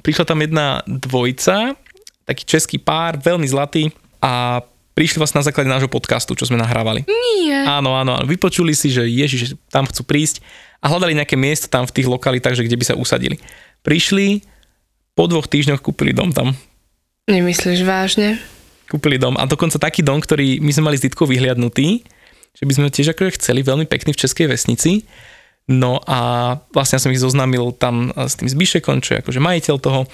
prišla tam jedna dvojica, taký český pár, veľmi zlatý a prišli vlastne na základe nášho podcastu, čo sme nahrávali. Nie. Áno, áno, áno. Vypočuli si, že Ježiš, tam chcú prísť a hľadali nejaké miesto tam v tých lokalitách, že kde by sa usadili. Prišli, po dvoch týždňoch kúpili dom tam. Nemyslíš vážne? Kúpili dom a dokonca taký dom, ktorý my sme mali s Ditkou vyhliadnutý, že by sme ho tiež akože chceli, veľmi pekný v Českej vesnici. No a vlastne ja som ich zoznámil tam s tým Zbišekom, čo je akože majiteľ toho.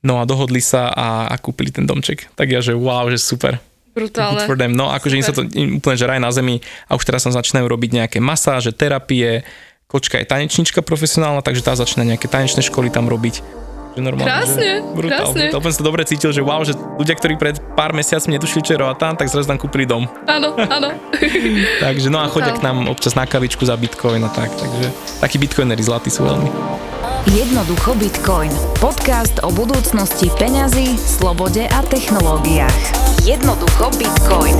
No a dohodli sa a, a kúpili ten domček. Tak ja, že wow, že super. Brutálne. Good for them. No akože im sa to im úplne že raj na zemi a už teraz sa začínajú robiť nejaké masáže, terapie, kočka je tanečnička profesionálna, takže tá začína nejaké tanečné školy tam robiť. Že normálne, Krásne, že brutál, krásne. brutál. Úplne som to dobre cítil, že wow, že ľudia, ktorí pred pár mesiacmi netušili, čo je Roatan, tak zrazu tam kúpili dom. Áno, áno. Takže no a chodia k nám občas na kavičku za bitcoin a tak, takže takí bitcoinery zlatí sú veľmi. Jednoducho Bitcoin. Podcast o budúcnosti peňazí, slobode a technológiách. Jednoducho Bitcoin.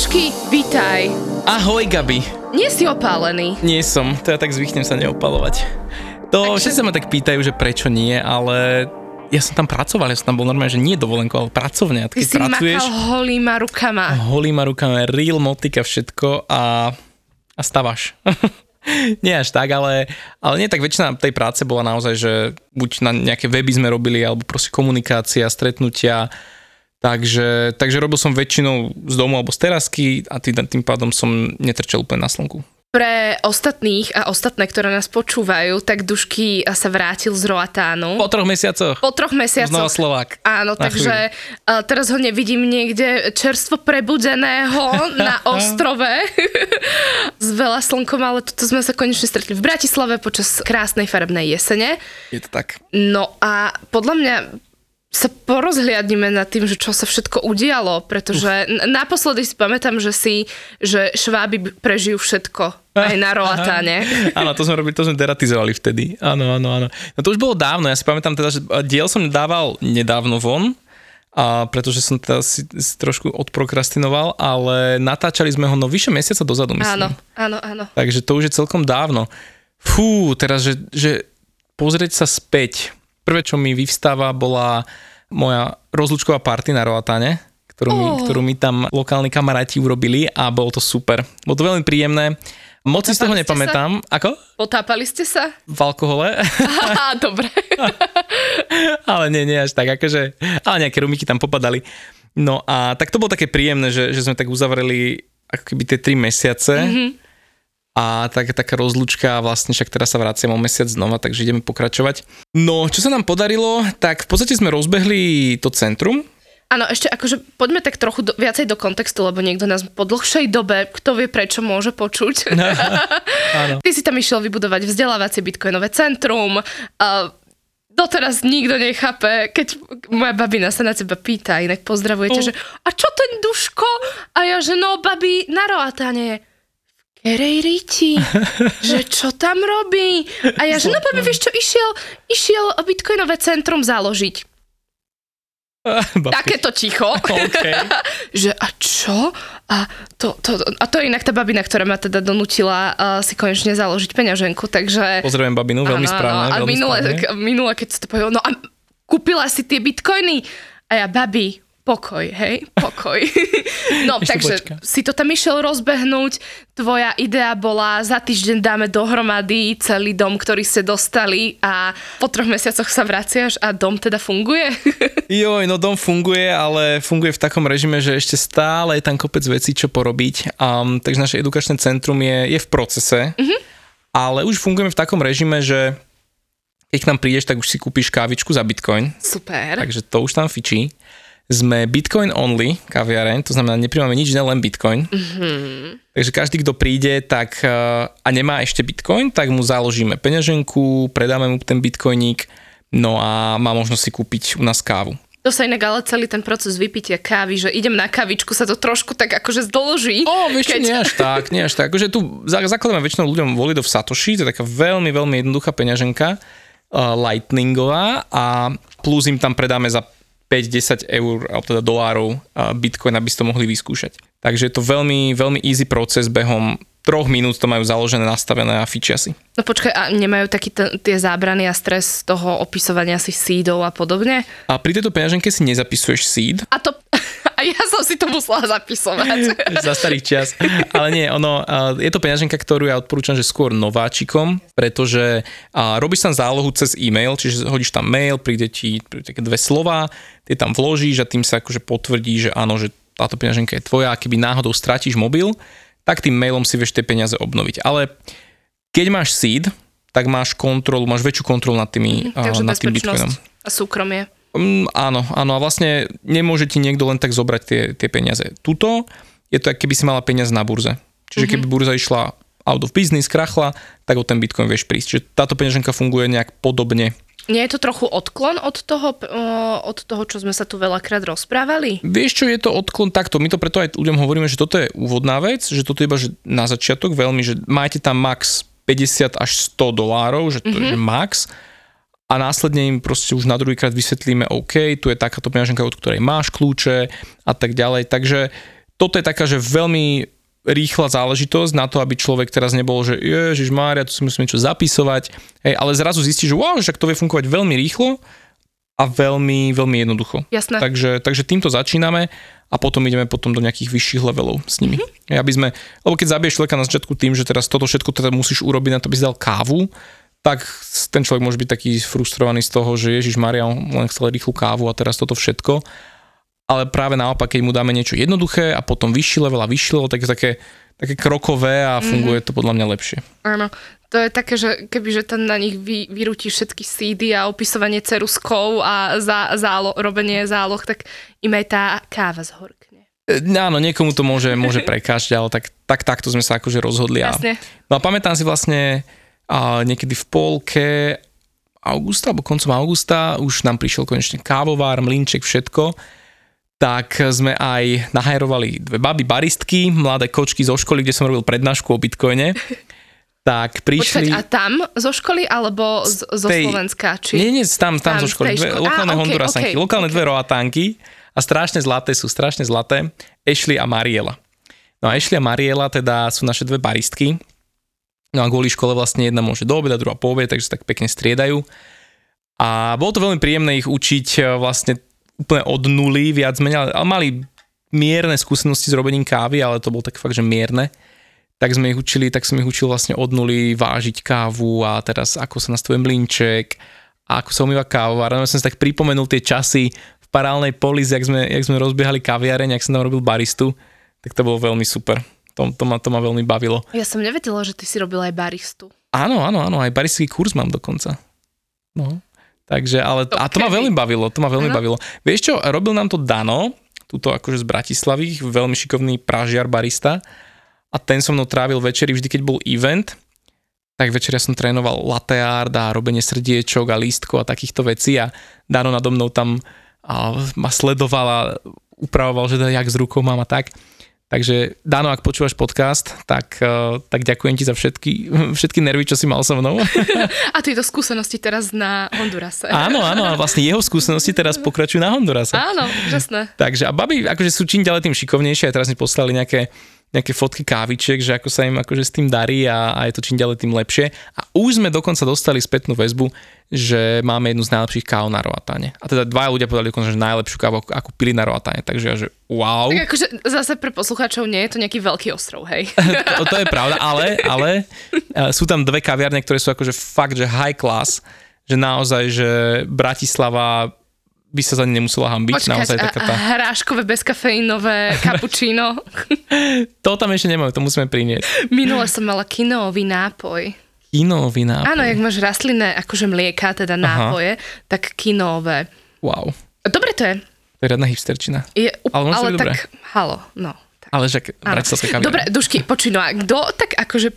Dušky, vítaj. Ahoj Gabi. Nie si opálený. Nie som, to ja tak zvyknem sa neopalovať. To všetci sa ma tak pýtajú, že prečo nie, ale ja som tam pracoval, ja som tam bol normálne, že nie dovolenko, ale pracovne. A Ty si pracuješ, makal holýma rukama. holýma rukami, real motika, všetko a, a stavaš. nie až tak, ale, ale nie, tak väčšina tej práce bola naozaj, že buď na nejaké weby sme robili, alebo proste komunikácia, stretnutia, takže, takže robil som väčšinou z domu alebo z terasky a tým, tým pádom som netrčel úplne na slnku. Pre ostatných a ostatné, ktoré nás počúvajú, tak Dušky sa vrátil z Roatánu. Po troch mesiacoch. Po troch mesiacoch. Znova Slovák. Áno, Na takže uh, teraz ho nevidím niekde čerstvo prebudeného na ostrove s veľa slnkom, ale tuto sme sa konečne stretli v Bratislave počas krásnej farebnej jesene. Je to tak. No a podľa mňa sa porozhliadnime nad tým, že čo sa všetko udialo, pretože n- naposledy si pamätám, že si, že šváby prežijú všetko aj na Roatáne. Áno, to sme robili, to sme deratizovali vtedy. Áno, áno, áno. No to už bolo dávno, ja si pamätám teda, že diel som dával nedávno von, a pretože som teda si, si trošku odprokrastinoval, ale natáčali sme ho no vyše mesiaca dozadu, myslím. Áno, áno, áno. Takže to už je celkom dávno. Fú, teraz, že, že pozrieť sa späť. Prvé, čo mi vyvstáva, bola moja rozlučková party na Roatane, ktorú mi, Oh. ktorú mi tam lokálni kamaráti urobili a bolo to super. Bolo to veľmi príjemné. Moc si z toho ste sa? nepamätám. Ako? Potápali ste sa? V alkohole? Aha, dobre. ale nie, nie až tak, akože, ale nejaké rumiky tam popadali. No a tak to bolo také príjemné, že, že sme tak uzavreli ako keby tie tri mesiace mm-hmm. A tak, taká rozlučka a vlastne však teraz sa vraciam o mesiac znova, takže ideme pokračovať. No, čo sa nám podarilo, tak v podstate sme rozbehli to centrum, Áno, ešte akože poďme tak trochu do, viacej do kontextu, lebo niekto nás po dlhšej dobe, kto vie prečo, môže počuť. Áno. Ty si tam išiel vybudovať vzdelávacie bitcoinové centrum. A doteraz nikto nechápe, keď moja babina sa na teba pýta, inak pozdravujete, Oh. že a čo ten duško? A ja, že no, babi, na Roatane. V Kerej Riti, že čo tam robí? A ja, že no, babi, vieš čo, išiel, išiel bitcoinové centrum založiť. Babky. Takéto ticho. Okay. že a čo? A to, to, a to je inak tá babina, ktorá ma teda donútila uh, si konečne založiť peňaženku, takže... Pozdravujem babinu, veľmi Áno, správne. áno. A minule, minule, keď si to povedal, no a kúpila si tie bitcoiny? A ja, babi, pokoj, hej, pokoj. no, Ešte takže počka. si to tam išiel rozbehnúť, tvoja idea bola, za týždeň dáme dohromady celý dom, ktorý ste dostali a po troch mesiacoch sa vraciaš a dom teda funguje? Joj, no dom funguje, ale funguje v takom režime, že ešte stále je tam kopec vecí, čo porobiť. Um, takže naše edukačné centrum je, je v procese, mm-hmm. ale už fungujeme v takom režime, že keď k nám prídeš, tak už si kúpiš kávičku za bitcoin, Super. takže to už tam fičí. Sme bitcoin only kaviareň, to znamená, nepríjmame nič, iné, len bitcoin. Mm-hmm. Takže každý, kto príde tak, uh, a nemá ešte bitcoin, tak mu založíme peňaženku, predáme mu ten bitcoiník, no a má možnosť si kúpiť u nás kávu. To sa inak ale celý ten proces vypitia kávy, že idem na kavičku, sa to trošku tak akože zdoloží. O, vieš, Keď... nie až tak, nie až tak. Akože tu za- zakladáme väčšinou ľuďom Volido v Satoshi, to je taká veľmi, veľmi jednoduchá peňaženka, uh, lightningová a plus im tam predáme za 5-10 eur, alebo teda dolárov bitcoin, aby ste to mohli vyskúšať. Takže je to veľmi, veľmi easy proces, behom troch minút to majú založené, nastavené a fičia si. No počkaj, a nemajú taký t- tie zábrany a stres toho opisovania si seedov a podobne? A pri tejto peňaženke si nezapisuješ seed, A to... A ja som si to musela zapisovať. za starých čias. Ale nie, ono, je to peňaženka, ktorú ja odporúčam, že skôr nováčikom, pretože robíš tam zálohu cez e-mail, čiže hodíš tam mail, príde ti také dve slova, tie tam vložíš a tým sa akože potvrdí, že áno, že táto peňaženka je tvoja a keby náhodou stratíš mobil, tak tým mailom si vieš tie peniaze obnoviť. Ale keď máš seed, tak máš kontrolu, máš väčšiu kontrolu nad, tými, a, Takže nad tým bitcoinom. a súkromie. Mm, áno, áno, a vlastne nemôže ti niekto len tak zobrať tie, tie peniaze. Tuto je to, keby si mala peniaze na burze. Čiže Mhm. keby burza išla out of business, krachla, tak o ten bitcoin vieš prísť. Čiže táto peňaženka funguje nejak podobne. Nie je to trochu odklon od toho, od toho, čo sme sa tu veľakrát rozprávali? Vieš, čo je to odklon takto? My to preto aj ľuďom hovoríme, že toto je úvodná vec, že toto je iba že na začiatok veľmi, že máte tam max 50 až 100 dolárov, že to Mhm. je že max a následne im proste už na druhýkrát vysvetlíme, OK, tu je takáto peňaženka, od ktorej máš kľúče a tak ďalej. Takže toto je taká, že veľmi rýchla záležitosť na to, aby človek teraz nebol, že Ježiš Mária, tu si musím niečo zapisovať, hej, ale zrazu zistí, že wow, že to vie fungovať veľmi rýchlo a veľmi, veľmi jednoducho. Jasné. Takže, takže týmto začíname a potom ideme potom do nejakých vyšších levelov s nimi. Mm-hmm. Aby sme, lebo keď zabiješ človeka na začiatku tým, že teraz toto všetko teda musíš urobiť na to, aby si dal kávu, tak ten človek môže byť taký frustrovaný z toho, že Ježiš Maria on len chcel rýchlu kávu a teraz toto všetko. Ale práve naopak, keď mu dáme niečo jednoduché a potom vyšší level a vyšší level, tak je také, také krokové a funguje to podľa mňa lepšie. Áno. To je také, že kebyže tam na nich vy, vyrúti všetky sídy a opisovanie ceruskov a zá, zálo, robenie záloh, tak im aj tá káva zhorkne. E, Áno, niekomu to môže, môže prekážť, ale tak, tak takto sme sa akože rozhodli. A, Jasne. No a pamätám si vlastne a niekedy v polke augusta, alebo koncom augusta, už nám prišiel konečne kávovár, mlinček, všetko, tak sme aj nahajrovali dve baby baristky, mladé kočky zo školy, kde som robil prednášku o bitcoine. Tak prišli... Počkať, a tam zo školy alebo z, zo tej- Slovenska? Či... Nie, nie, tam, tam, Tam, zo školy. Dve, školy. lokálne ok, hondurasanky, ok, lokálne ok. dve roatánky a strašne zlaté sú, strašne zlaté. Ashley a Mariela. No a Ashley a Mariela teda sú naše dve baristky. No a kvôli škole vlastne jedna môže do obeda, druhá po obede, takže sa tak pekne striedajú. A bolo to veľmi príjemné ich učiť e, vlastne úplne od nuly viac menej, ale mali mierne skúsenosti s robením kávy, ale to bolo tak fakt, že mierne tak sme ich učili, tak som ich učil vlastne od nuly vážiť kávu a teraz ako sa nastavuje mlinček a ako sa umýva káva. Ráno som si tak pripomenul tie časy v parálnej polis, jak sme, jak sme rozbiehali kaviareň, jak som tam robil baristu, tak to bolo veľmi super. To, to, ma, to ma veľmi bavilo. Ja som nevedela, že ty si robil aj baristu. Áno, áno, áno, aj baristický kurz mám dokonca. No, takže, ale, a to ma Okay. veľmi bavilo, to ma veľmi Áno. bavilo. Vieš čo, robil nám to Dano, tuto akože z Bratislavy, veľmi šikovný pražiar barista a ten so mnou trávil večery vždy, keď bol event, tak večer ja som trénoval latte art a robenie srdiečok a lístkov a takýchto vecí a Dano nado mnou tam a ma sledoval a upravoval, že jak s rukou mám a tak. Takže Dano, ak počúvaš podcast, tak, eh, tak ďakujem ti za všetky, všetky nervy, čo si mal so mnou. A tieto skúsenosti teraz na Hondurase. áno, áno, a vlastne jeho skúsenosti teraz pokračujú na Hondurase. Áno, úžasné. Takže a baby akože sú čím ďalej tým šikovnejšie a teraz mi poslali nejaké, nejaké fotky kávičiek, že ako sa im akože s tým darí a, a je to čím ďalej tým lepšie. A už sme dokonca dostali spätnú väzbu, že máme jednu z najlepších káv na Roatáne. A teda dva ľudia povedali dokonca, že najlepšiu kávu, akú pili na Roatáne. Takže ja, že wow. Tak akože zase pre poslucháčov nie je to nejaký veľký ostrov, hej. to, to je pravda, ale, ale e, sú tam dve kaviarne, ktoré sú akože fakt, že high class, že naozaj, že Bratislava by sa za ne nemusela hambiť, Počkať, naozaj a, taká tá... hráškové bezkafeínové cappuccino. To tam ešte nemajú, to musíme priniesť. Minule som mala kinový nápoj. Kinový nápoj. Áno, jak máš rastlinné akože mlieka, teda nápoje, tak kinové. Wow, Dobre to je. to je riadna hipsterčina. je up- Ale ale tak, dobré. halo, no. Tak. Ale že bratislavská kaviareň. Dobre, Dušky, počuj, no a kto tak akože...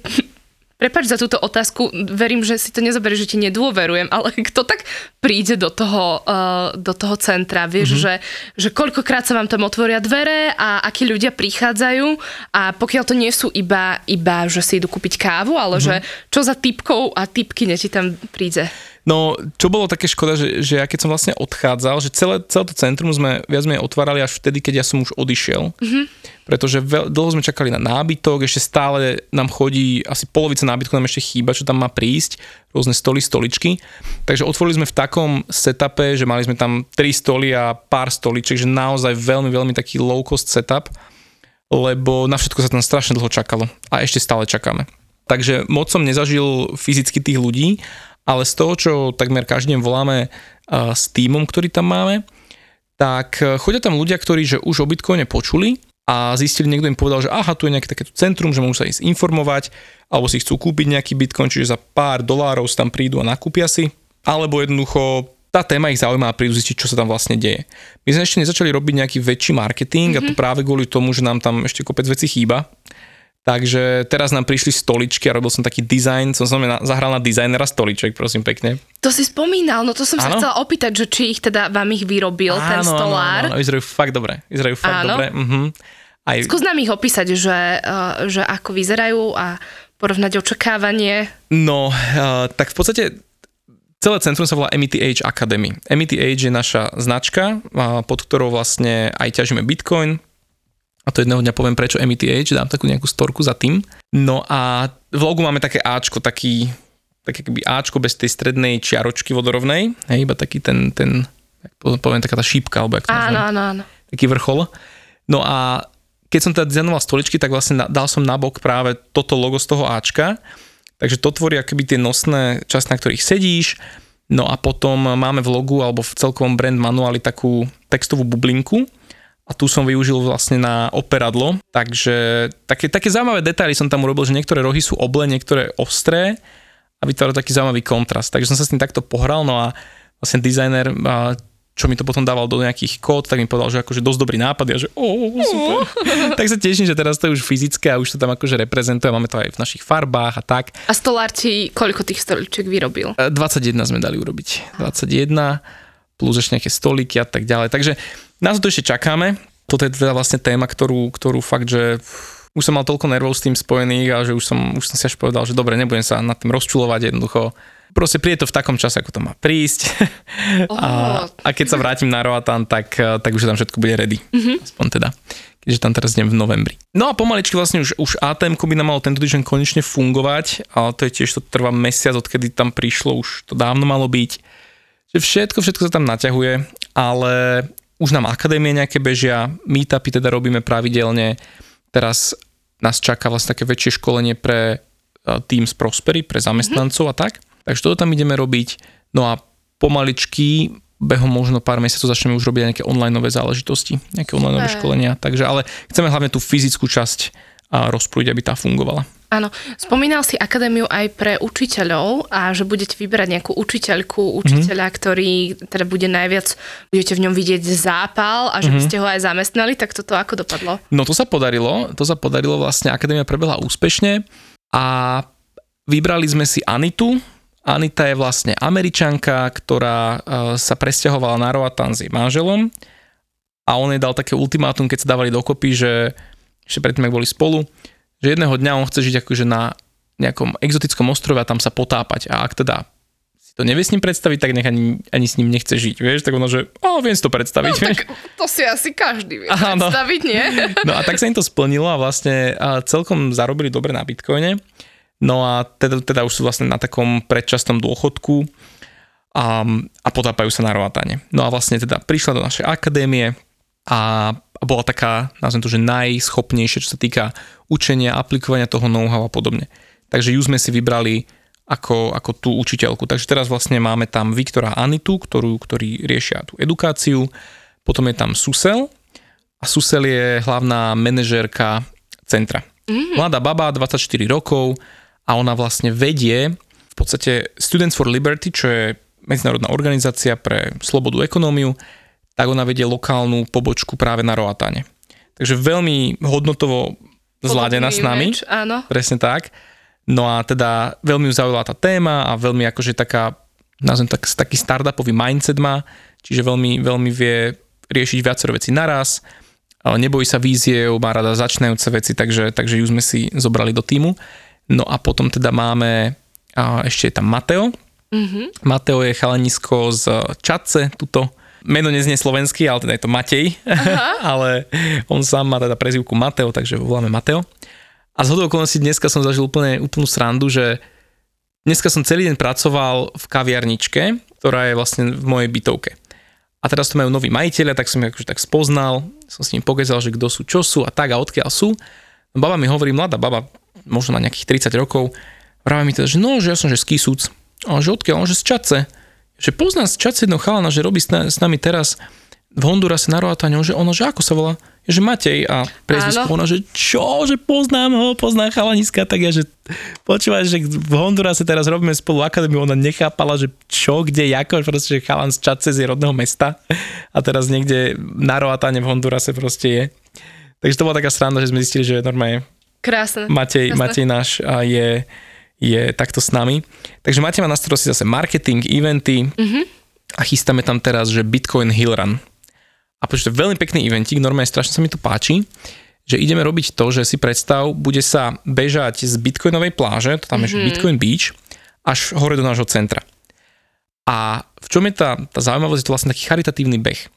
Prepač za túto otázku, verím, že si to nezoberie, že ti nedôverujem, ale kto tak príde do toho, uh, do toho centra, vieš, Mhm. mm-hmm. že, že koľkokrát sa vám tam otvoria dvere a akí ľudia prichádzajú a pokiaľ to nie sú iba, iba že si idú kúpiť kávu, ale Mhm. že čo za typkov a typky ti tam príde. No, čo bolo také škoda, že, že ja keď som vlastne odchádzal, že celé, celé to centrum sme viac menej otvárali až vtedy, keď ja som už odišiel. Mm-hmm. Pretože veľ, dlho sme čakali na nábytok, ešte stále nám chodí, asi polovica nábytku nám ešte chýba, čo tam má prísť, rôzne stoly, stoličky. Takže otvorili sme v takom setupe, že mali sme tam tri stoly a pár stoličiek, že naozaj veľmi, veľmi taký low cost setup, lebo na všetko sa tam strašne dlho čakalo a ešte stále čakáme. Takže moc som nezažil fyzicky tých ľudí, ale z toho, čo takmer každý deň voláme s týmom, ktorý tam máme, tak e, chodia tam ľudia, ktorí že už o Bitcoine počuli a zistili, niekto im povedal, že aha, tu je nejaké takéto centrum, že môžu sa ísť informovať, alebo si chcú kúpiť nejaký Bitcoin, čiže za pár dolárov tam prídu a nakúpia si, alebo jednoducho tá téma ich zaujíma a prídu zistiť, čo sa tam vlastne deje. My sme ešte nezačali robiť nejaký väčší marketing mm-hmm. a to mhm. práve kvôli tomu, že nám tam ešte kopec vecí chýba Takže teraz nám prišli stoličky a robil som taký dizajn, som som zahral na dizajnera stoliček, prosím pekne. To si spomínal, no to som ano? sa chcela opýtať, že či ich teda vám ich vyrobil áno, ten stolár. Áno, áno, vyzerajú fakt dobre, vyzerajú fakt áno. dobre. Uh-huh. Aj... Skús nám ich opísať, že, uh, že ako vyzerajú a porovnať očakávanie. No, uh, tak v podstate celé centrum sa volá METH Academy. METH je naša značka, uh, pod ktorou vlastne aj ťažíme Bitcoin, a to jedného dňa poviem prečo METH, dám takú nejakú storku za tým. No a v logu máme také Ačko, taký, také keby Ačko bez tej strednej čiaročky vodorovnej, hej, iba taký ten, ten poviem taká tá šípka, alebo jak to áno, áno, áno. Taký vrchol. No a keď som teda dizajnoval stoličky, tak vlastne dal som na bok práve toto logo z toho Ačka, takže to tvorí akoby tie nosné časti, na ktorých sedíš, no a potom máme v logu alebo v celkovom brand manuáli takú textovú bublinku, a tu som využil vlastne na operadlo, takže také, také zaujímavé detaily som tam urobil, že niektoré rohy sú oble, niektoré ostré a vytvára taký zaujímavý kontrast. Takže som sa s tým takto pohral, no a vlastne dizajner, čo mi to potom dával do nejakých kód, tak mi povedal, že akože dosť dobrý nápad a že oh, super. tak sa teším, že teraz to je už fyzické a už to tam akože reprezentuje, máme to aj v našich farbách a tak. A stolár ti koľko tých stoličiek vyrobil? 21 sme dali urobiť. 21 plus ešte nejaké stoliky a tak ďalej. Takže na to ešte čakáme. Toto je teda vlastne téma, ktorú, ktorú fakt, že už som mal toľko nervov s tým spojených a že už som, už som si až povedal, že dobre, nebudem sa nad tým rozčulovať jednoducho. Proste príde to v takom čase, ako to má prísť. Oh. A, a keď sa vrátim na Roatan, tak, tak už tam všetko bude ready. Mm-hmm. Aspoň teda keďže tam teraz idem v novembri. No a pomaličky vlastne už, už ATM by nám malo tento týždeň konečne fungovať, ale to je tiež, to trvá mesiac, odkedy tam prišlo, už to dávno malo byť. Všetko, všetko sa tam naťahuje, ale už nám akadémie nejaké bežia, meetupy teda robíme pravidelne, teraz nás čaká vlastne také väčšie školenie pre e, tým z Prospery, pre zamestnancov mm-hmm. a tak. Takže toto tam ideme robiť. No a pomaličky, behom možno pár mesiacov začneme už robiť aj nejaké online záležitosti, nejaké online školenia. Takže ale chceme hlavne tú fyzickú časť rozprúdiť, aby tá fungovala. Áno, spomínal si akadémiu aj pre učiteľov a že budete vyberať nejakú učiteľku, učiteľa, mm-hmm. ktorý teda bude najviac, budete v ňom vidieť zápal a že mm-hmm. by mhm. ste ho aj zamestnali, tak toto ako dopadlo? No to sa podarilo, to sa podarilo vlastne, akadémia prebehla úspešne a vybrali sme si Anitu, Anita je vlastne američanka, ktorá e, sa presťahovala na Roatan s manželom a on jej dal také ultimátum, keď sa dávali dokopy, že ešte predtým, ak boli spolu, že jedného dňa on chce žiť akože na nejakom exotickom ostrove a tam sa potápať. A ak teda si to nevie s ním predstaviť, tak nech ani, ani s ním nechce žiť, vieš, tak ono, že o, viem si to predstaviť. No, tak to si asi každý vie Aha, predstaviť, no. nie? No a tak sa im to splnilo a vlastne a celkom zarobili dobre na Bitcoine. No a teda, teda už sú vlastne na takom predčasnom dôchodku a, a potápajú sa na Roatane. No a vlastne teda prišla do našej akadémie a a bola taká, nazvem to, že najschopnejšia, čo sa týka učenia, aplikovania toho know-how a podobne. Takže ju sme si vybrali ako, ako tú učiteľku. Takže teraz vlastne máme tam Viktora a Anitu, ktorú, ktorí riešia tú edukáciu. Potom je tam Susel a Susel je hlavná manažérka centra. Mm. Mladá baba, 24 rokov a ona vlastne vedie v podstate Students for Liberty, čo je medzinárodná organizácia pre slobodu ekonómiu tak ona vedie lokálnu pobočku práve na Roatane. Takže veľmi hodnotovo zladená s nami. Meč, áno. Presne tak. No a teda veľmi ju zaujala tá téma a veľmi akože taká, nazvem tak, taký startupový mindset má, čiže veľmi, veľmi vie riešiť viacero veci naraz, ale nebojí sa víziev, má rada začínajúce veci, takže, takže ju sme si zobrali do týmu. No a potom teda máme, a ešte je tam Mateo, Mhm. Mateo je chalanisko z Čadce, tuto. Meno neznie slovenský, ale teda je to Matej. ale on sám má teda prezivku Mateo, takže ho voláme Mateo. A z hodou okolností dneska som zažil úplne, úplnú srandu, že dneska som celý deň pracoval v kaviarničke, ktorá je vlastne v mojej bytovke. A teraz to majú noví majiteľia, tak som ich akože tak spoznal, som s nimi pokezal, že kto sú, čo sú a tak a odkiaľ sú. No baba mi hovorí, mladá baba, možno na nejakých 30 rokov, práve mi teda, že no, že ja som že z Kisúc. A že odkiaľ, on, že z Čace. Že poznám Čace jedného chalana, že robí s, na, s nami teraz v Hondurase na Roatane, že ono, že ako sa volá? Že Matej a prezvisko, ona, že čo, že poznám ho, poznám chalaniska, tak ja, že počúvaš, že v Hondurase teraz robíme spolu akadémiu, ona nechápala, že čo, kde, ako, proste, že chalan z Čace z rodného mesta a teraz niekde na Roatane v Hondurase proste je. Takže to bola taká sranda, že sme zistili, že normálne Krásne. Matej, Jasné. Matej náš a je, je takto s nami. Takže Matej má na starosti zase marketing, eventy Mhm. a chystáme tam teraz, že Bitcoin Hill Run. A počujte, veľmi pekný eventík, normálne strašne sa mi to páči, že ideme robiť to, že si predstav, bude sa bežať z Bitcoinovej pláže, to tam je, že Mhm. Bitcoin Beach, až hore do nášho centra. A v čom je tá, tá zaujímavosť, je to vlastne taký charitatívny beh.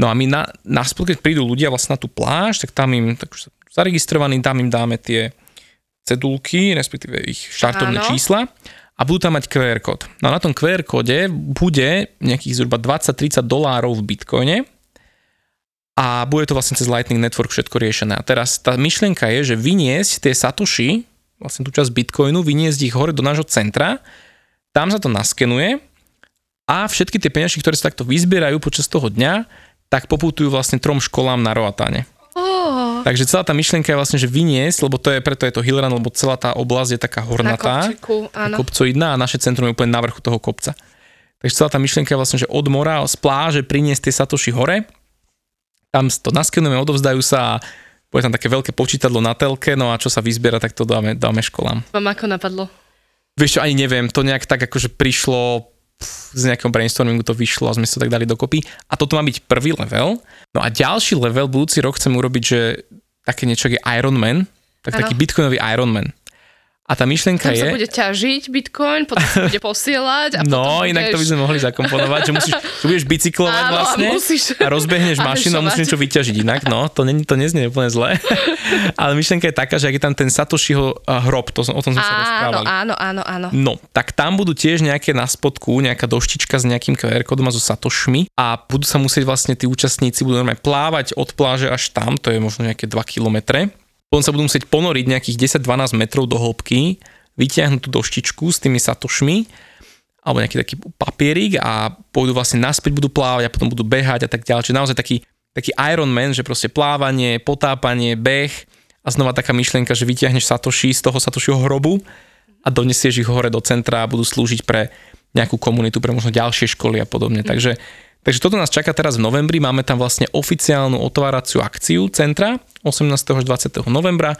No a my na, na keď prídu ľudia vlastne na tú pláž, tak tam im, tak už zaregistrovaní, tam im dáme tie cedulky, respektíve ich štartovné Áno. čísla a budú tam mať QR kód. No a na tom QR kóde bude nejakých zhruba 20-30 dolárov v bitcoine a bude to vlastne cez Lightning Network všetko riešené. A teraz tá myšlienka je, že vyniesť tie satoshi, vlastne tú časť bitcoinu, vyniesť ich hore do nášho centra, tam sa to naskenuje a všetky tie peniažky, ktoré sa takto vyzbierajú počas toho dňa, tak poputujú vlastne trom školám na Roatane. Takže celá tá myšlienka je vlastne, že vyniesť, lebo to je, preto je to Hillrun, lebo celá tá oblasť je taká na hornatá, kopčiku, kopcoidná a naše centrum je úplne na vrchu toho kopca. Takže celá tá myšlienka je vlastne, že od mora, z pláže priniesť tie satoši hore, tam to naskenujeme, odovzdajú sa a bude tam také veľké počítadlo na telke, no a čo sa vyzbiera, tak to dáme, dáme školám. Vám ako napadlo? Vieš čo, ani neviem, to nejak tak akože prišlo z nejakého brainstormingu to vyšlo a sme sa tak dali dokopy. A toto má byť prvý level. No a ďalší level, budúci rok chcem urobiť, že také niečo je Iron Man, tak Áno. taký bitcoinový Iron Man. A tá myšlienka Tam je... sa bude ťažiť bitcoin, potom sa bude posielať a No, potom inak to by budeš... sme mohli zakomponovať, že musíš, že budeš bicyklovať Áno, a vlastne musíš a rozbehneš mašinu a musíš niečo vyťažiť inak, no, to, nie, to neznie úplne zle. Ale myšlienka je taká, že ak je tam ten Satoshiho a, hrob, to, o tom sme sa Áno, rozprávali. áno, áno, áno. No, tak tam budú tiež nejaké na spodku, nejaká doštička s nejakým QR kódom a so satošmi a budú sa musieť vlastne tí účastníci budú normálne plávať od pláže až tam, to je možno nejaké 2 kilometre. Potom sa budú musieť ponoriť nejakých 10-12 metrov do hĺbky, vytiahnuť tú doštičku s tými satošmi alebo nejaký taký papierik a pôjdu vlastne naspäť, budú plávať a potom budú behať a tak ďalej. Čiže naozaj taký, taký Iron Man, že proste plávanie, potápanie, beh a znova taká myšlienka, že vytiahneš satoši z toho satošiho hrobu a donesieš ich hore do centra a budú slúžiť pre nejakú komunitu, pre možno ďalšie školy a podobne. Takže, takže toto nás čaká teraz v novembri. Máme tam vlastne oficiálnu otváraciu akciu centra 18. až 20. novembra,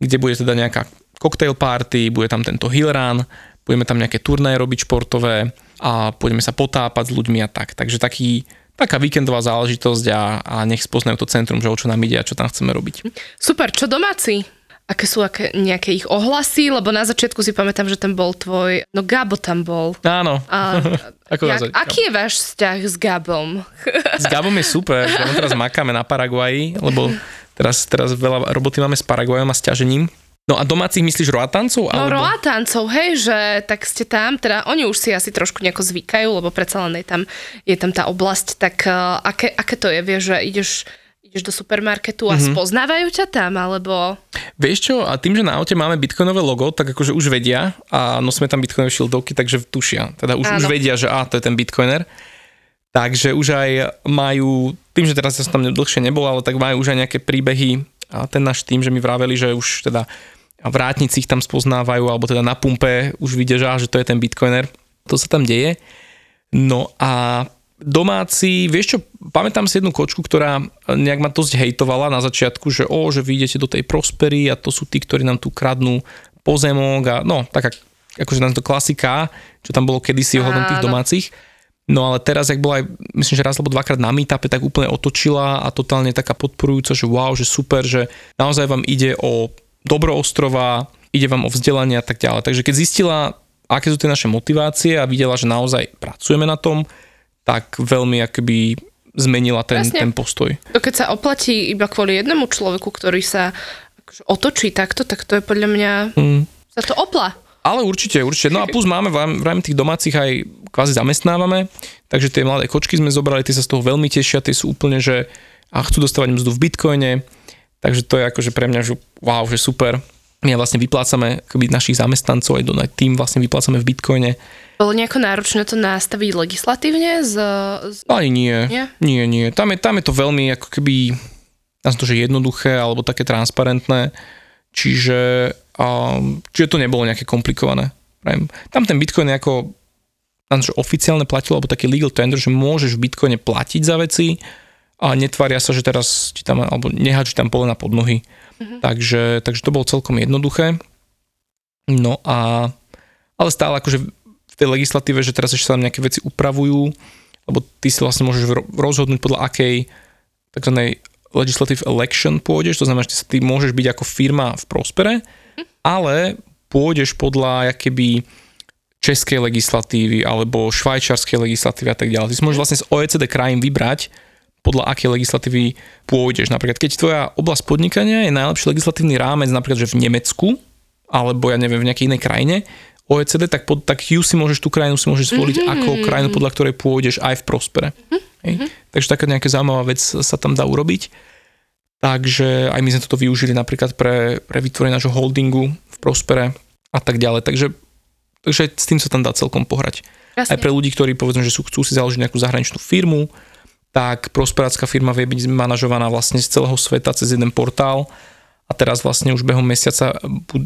kde bude teda nejaká cocktail party, bude tam tento hill run, budeme tam nejaké turnaje robiť športové a budeme sa potápať s ľuďmi a tak. Takže taký, taká víkendová záležitosť a, a nech spoznajú to centrum, že o čo nám ide a čo tam chceme robiť. Super, čo domáci? Aké sú aké, nejaké ich ohlasy? Lebo na začiatku si pamätám, že tam bol tvoj... No Gabo tam bol. Áno, A, Ako jak, naozaj, aký je váš vzťah s Gabom? S Gabom je super, lebo teraz makáme na Paraguaji, lebo teraz, teraz veľa roboty máme s Paraguajom a s ťažením. No a domácich myslíš roatancov? No roatancov, hej, že tak ste tam, teda oni už si asi trošku nejako zvykajú, lebo predsa len je tam, je tam tá oblasť, tak uh, aké, aké to je, vieš, že ideš, ideš do supermarketu a mm-hmm. spoznávajú ťa tam, alebo... Vieš čo, a tým, že na aute máme bitcoinové logo, tak akože už vedia a nosíme tam bitcoinové šildovky, takže tušia. Teda už, už vedia, že á, to je ten bitcoiner. Takže už aj majú, tým, že teraz ja som tam dlhšie nebol, ale tak majú už aj nejaké príbehy a ten náš tým, že mi vraveli, že už teda vrátnici ich tam spoznávajú, alebo teda na pumpe už vidia, že, á, že to je ten bitcoiner. To sa tam deje. No a domáci, vieš čo, pamätám si jednu kočku, ktorá nejak ma dosť hejtovala na začiatku, že o, že vy idete do tej prospery a to sú tí, ktorí nám tu kradnú pozemok a no, taká akože nám to klasika, čo tam bolo kedysi ohľadom tých domácich. No ale teraz, jak bola aj, myslím, že raz alebo dvakrát na meetupe, tak úplne otočila a totálne taká podporujúca, že wow, že super, že naozaj vám ide o dobro ostrova, ide vám o vzdelanie a tak ďalej. Takže keď zistila, aké sú tie naše motivácie a videla, že naozaj pracujeme na tom, tak veľmi akoby zmenila ten, Presne. ten postoj. To keď sa oplatí iba kvôli jednému človeku, ktorý sa akože otočí takto, tak to je podľa mňa... Mm. Sa to opla. Ale určite, určite. No a plus máme v rámci tých domácich aj kvázi zamestnávame, takže tie mladé kočky sme zobrali, tie sa z toho veľmi tešia, tie sú úplne, že a chcú dostávať mzdu v bitcoine, takže to je akože pre mňa, že wow, že super. My vlastne vyplácame akoby našich zamestnancov, aj do tým vlastne vyplácame v bitcoine. Bolo nejako náročné to nastaviť legislatívne? Z, z... Ani nie. Nie? Nie, nie. Tam je, tam je to veľmi ako keby, nazvem to, že jednoduché alebo také transparentné. Čiže, um, čiže to nebolo nejaké komplikované. Tam ten Bitcoin je ako nazvem, že oficiálne platilo, alebo taký legal tender, že môžeš v Bitcoine platiť za veci a netvária sa, že teraz ti tam, alebo nehačí tam polena pod nohy. Mm-hmm. Takže, takže to bolo celkom jednoduché. No a, ale stále akože v tej legislatíve, že teraz ešte sa tam nejaké veci upravujú, lebo ty si vlastne môžeš rozhodnúť podľa akej tzv. legislative election pôjdeš, to znamená, že ty môžeš byť ako firma v Prospere, ale pôjdeš podľa keby českej legislatívy alebo švajčiarskej legislatívy a tak ďalej. Ty si môžeš vlastne z OECD krajín vybrať, podľa akej legislatívy pôjdeš. Napríklad, keď tvoja oblasť podnikania je najlepší legislatívny rámec, napríklad, že v Nemecku, alebo ja neviem, v nejakej inej krajine, OECD, tak, pod, tak ju si môžeš, tú krajinu si môžeš zvoliť mm-hmm. ako krajinu, podľa ktorej pôjdeš aj v Prospere. Mm-hmm. Hej? Takže taká nejaká zaujímavá vec sa tam dá urobiť. Takže aj my sme toto využili napríklad pre, pre vytvorenie nášho holdingu v Prospere a tak ďalej. Takže, takže s tým sa tam dá celkom pohrať. Jasne. Aj pre ľudí, ktorí povedzme, že sú, chcú si založiť nejakú zahraničnú firmu, tak prosperácká firma vie byť manažovaná vlastne z celého sveta cez jeden portál a teraz vlastne už behom mesiaca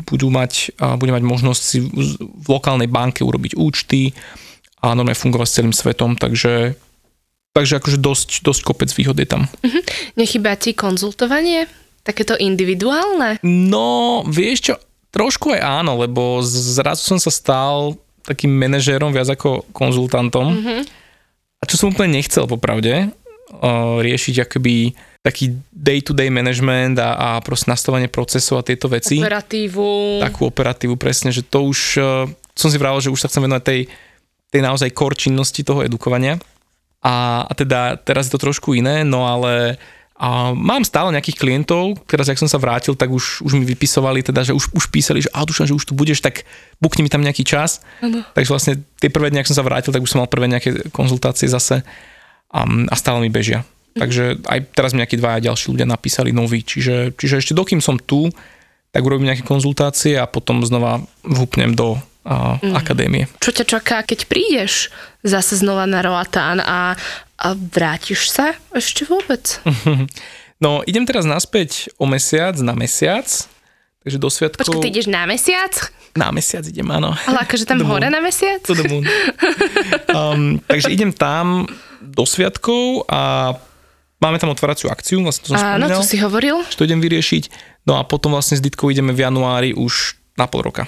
budú mať, budú mať možnosť si v lokálnej banke urobiť účty a normálne fungovať s celým svetom, takže, takže akože dosť, dosť kopec výhod je tam. Uh-huh. Nechybá ti konzultovanie? Takéto individuálne? No, vieš čo, trošku aj áno, lebo zrazu som sa stal takým manažérom viac ako konzultantom. Uh-huh a čo som úplne nechcel popravde, riešiť akoby taký day-to-day management a, a proste nastavenie procesov a tieto veci. Operatívu. Takú operatívu, presne, že to už, uh, som si vravil, že už sa chcem venovať tej, tej naozaj core činnosti toho edukovania. A, a teda teraz je to trošku iné, no ale a mám stále nejakých klientov, teraz ak som sa vrátil, tak už, už mi vypisovali, teda, že už, už písali, že a že už tu budeš, tak bukni mi tam nejaký čas. Ano. Takže vlastne tie prvé dni, ak som sa vrátil, tak už som mal prvé nejaké konzultácie zase a, a stále mi bežia. Mhm. Takže aj teraz mi nejakí dvaja ďalší ľudia napísali noví, čiže, čiže ešte dokým som tu, tak urobím nejaké konzultácie a potom znova vhupnem do a, mm. akadémie. Čo ťa čaká, keď prídeš zase znova na Roatán a, a vrátiš sa ešte vôbec? No, idem teraz naspäť o mesiac na mesiac, takže do sviatkov... Počkaj, ty ideš na mesiac? Na mesiac idem, áno. Ale akože tam hore na mesiac? To the moon. Um, takže idem tam do sviatkov a máme tam otváraciu akciu, vlastne to som Áno, spomínal. to si hovoril. To idem vyriešiť. No a potom vlastne s Ditkou ideme v januári už na pol roka.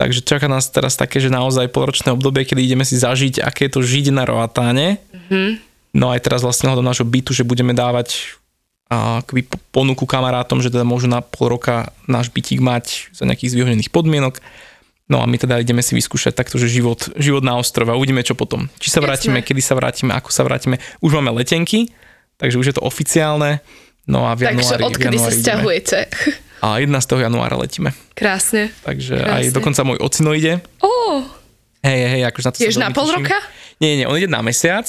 Takže čaká nás teraz také, že naozaj polročné obdobie, kedy ideme si zažiť, aké je to žiť na Roatáne. Mm-hmm. No aj teraz vlastne hľadom nášho bytu, že budeme dávať a, ponuku kamarátom, že teda môžu na pol roka náš bytík mať za nejakých zvýhodnených podmienok. No a my teda ideme si vyskúšať takto, že život, život na ostrove a uvidíme čo potom. Či sa vrátime, Jasne. kedy sa vrátime, ako sa vrátime. Už máme letenky, takže už je to oficiálne. No a v januári, Takže odkedy v januári sa stiahujete? A 11. januára letíme. Krásne. Takže Krásne. aj dokonca môj ocino ide. Ó. Hej, hej, akože na to Tiež na pol roka? Nie, nie, on ide na mesiac.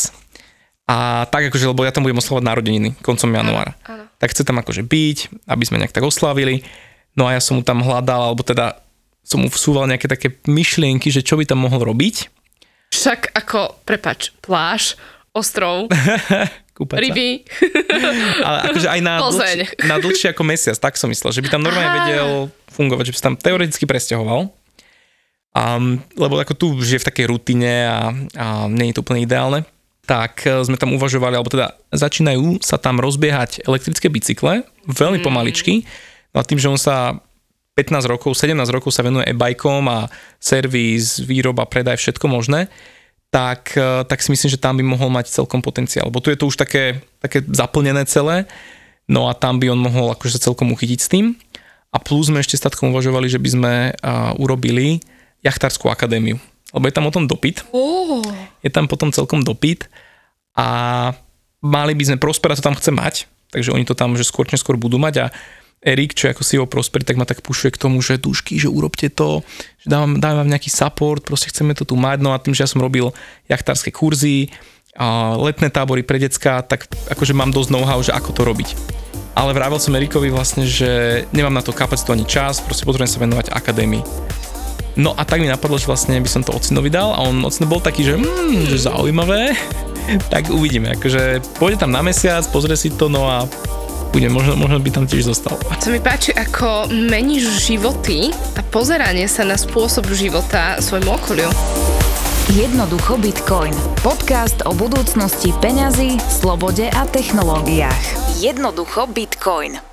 A tak akože, lebo ja tam budem oslavať narodeniny koncom januára. Áno. Tak chce tam akože byť, aby sme nejak tak oslavili. No a ja som mu tam hľadal, alebo teda som mu vsúval nejaké také myšlienky, že čo by tam mohol robiť. Však ako, prepač, pláž, ostrov, Kúpať ryby. Ale akože aj na dlhšie, na dlhšie ako mesiac, tak som myslel, že by tam normálne Aha. vedel fungovať, že by sa tam teoreticky presťahoval. Um, lebo ako tu žije v takej rutine a, a nie je to úplne ideálne, tak e, sme tam uvažovali, alebo teda začínajú sa tam rozbiehať elektrické bicykle, veľmi mm. pomaličky, no a tým, že on sa 15 rokov, 17 rokov sa venuje e-bajkom a servis, výroba, predaj, všetko možné, tak, e, tak si myslím, že tam by mohol mať celkom potenciál. Lebo tu je to už také, také zaplnené celé, no a tam by on mohol akože sa celkom uchytiť s tým. A plus sme ešte statkom uvažovali, že by sme uh, urobili jachtárskú akadémiu. Lebo je tam o tom dopyt. Oh. Je tam potom celkom dopyt a mali by sme Prospera to tam chce mať, takže oni to tam že skôr neskôr budú mať a Erik, čo je ako CEO Prospery, tak ma tak pušuje k tomu, že dušky, že urobte to, že dávam, dávam vám nejaký support, proste chceme to tu mať, no a tým, že ja som robil jachtárske kurzy, a letné tábory pre decka, tak akože mám dosť know-how, že ako to robiť. Ale vravel som Erikovi vlastne, že nemám na to kapacitu ani čas, proste potrebujem sa venovať akadémii. No a tak mi napadlo, že vlastne by som to ocinovi dal a on ocino bol taký, že, mm, že zaujímavé, tak uvidíme, akože pôjde tam na mesiac, pozrie si to, no a bude, možno, možno by tam tiež zostal. To mi páči, ako meníš životy a pozeranie sa na spôsob života svojmu okoliu. Jednoducho Bitcoin. Podcast o budúcnosti peňazí, slobode a technológiách. Jednoducho Bitcoin.